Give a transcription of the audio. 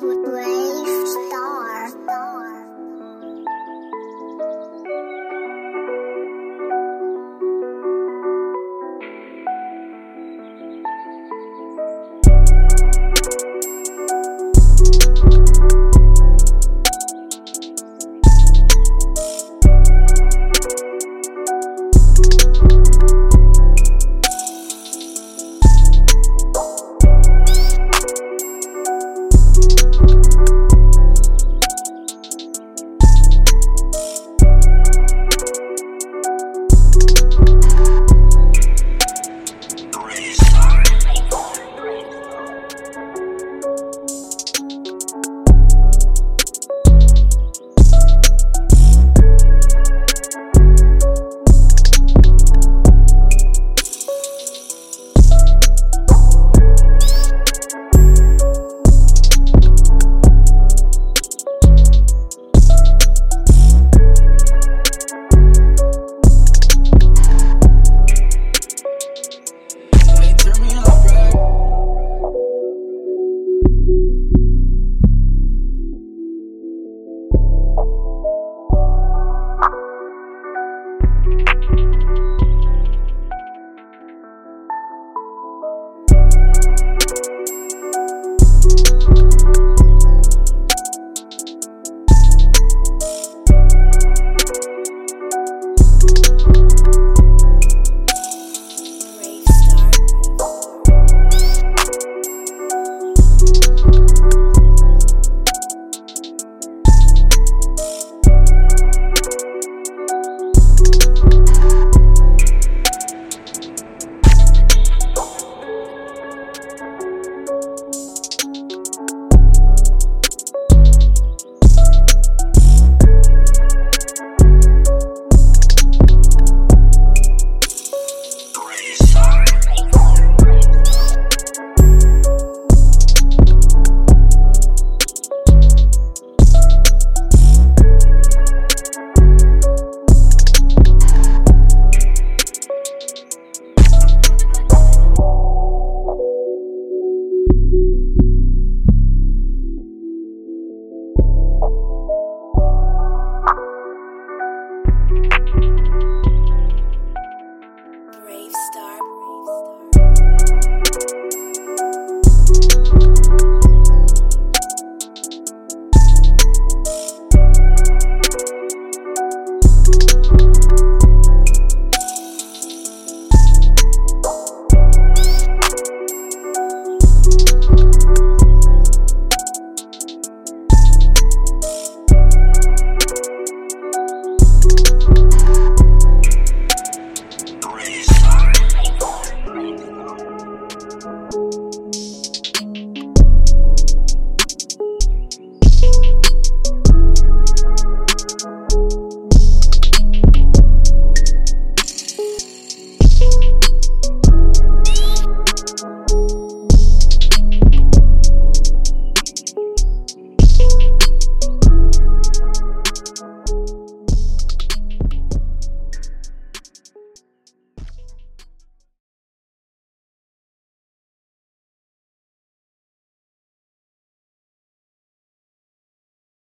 Ray.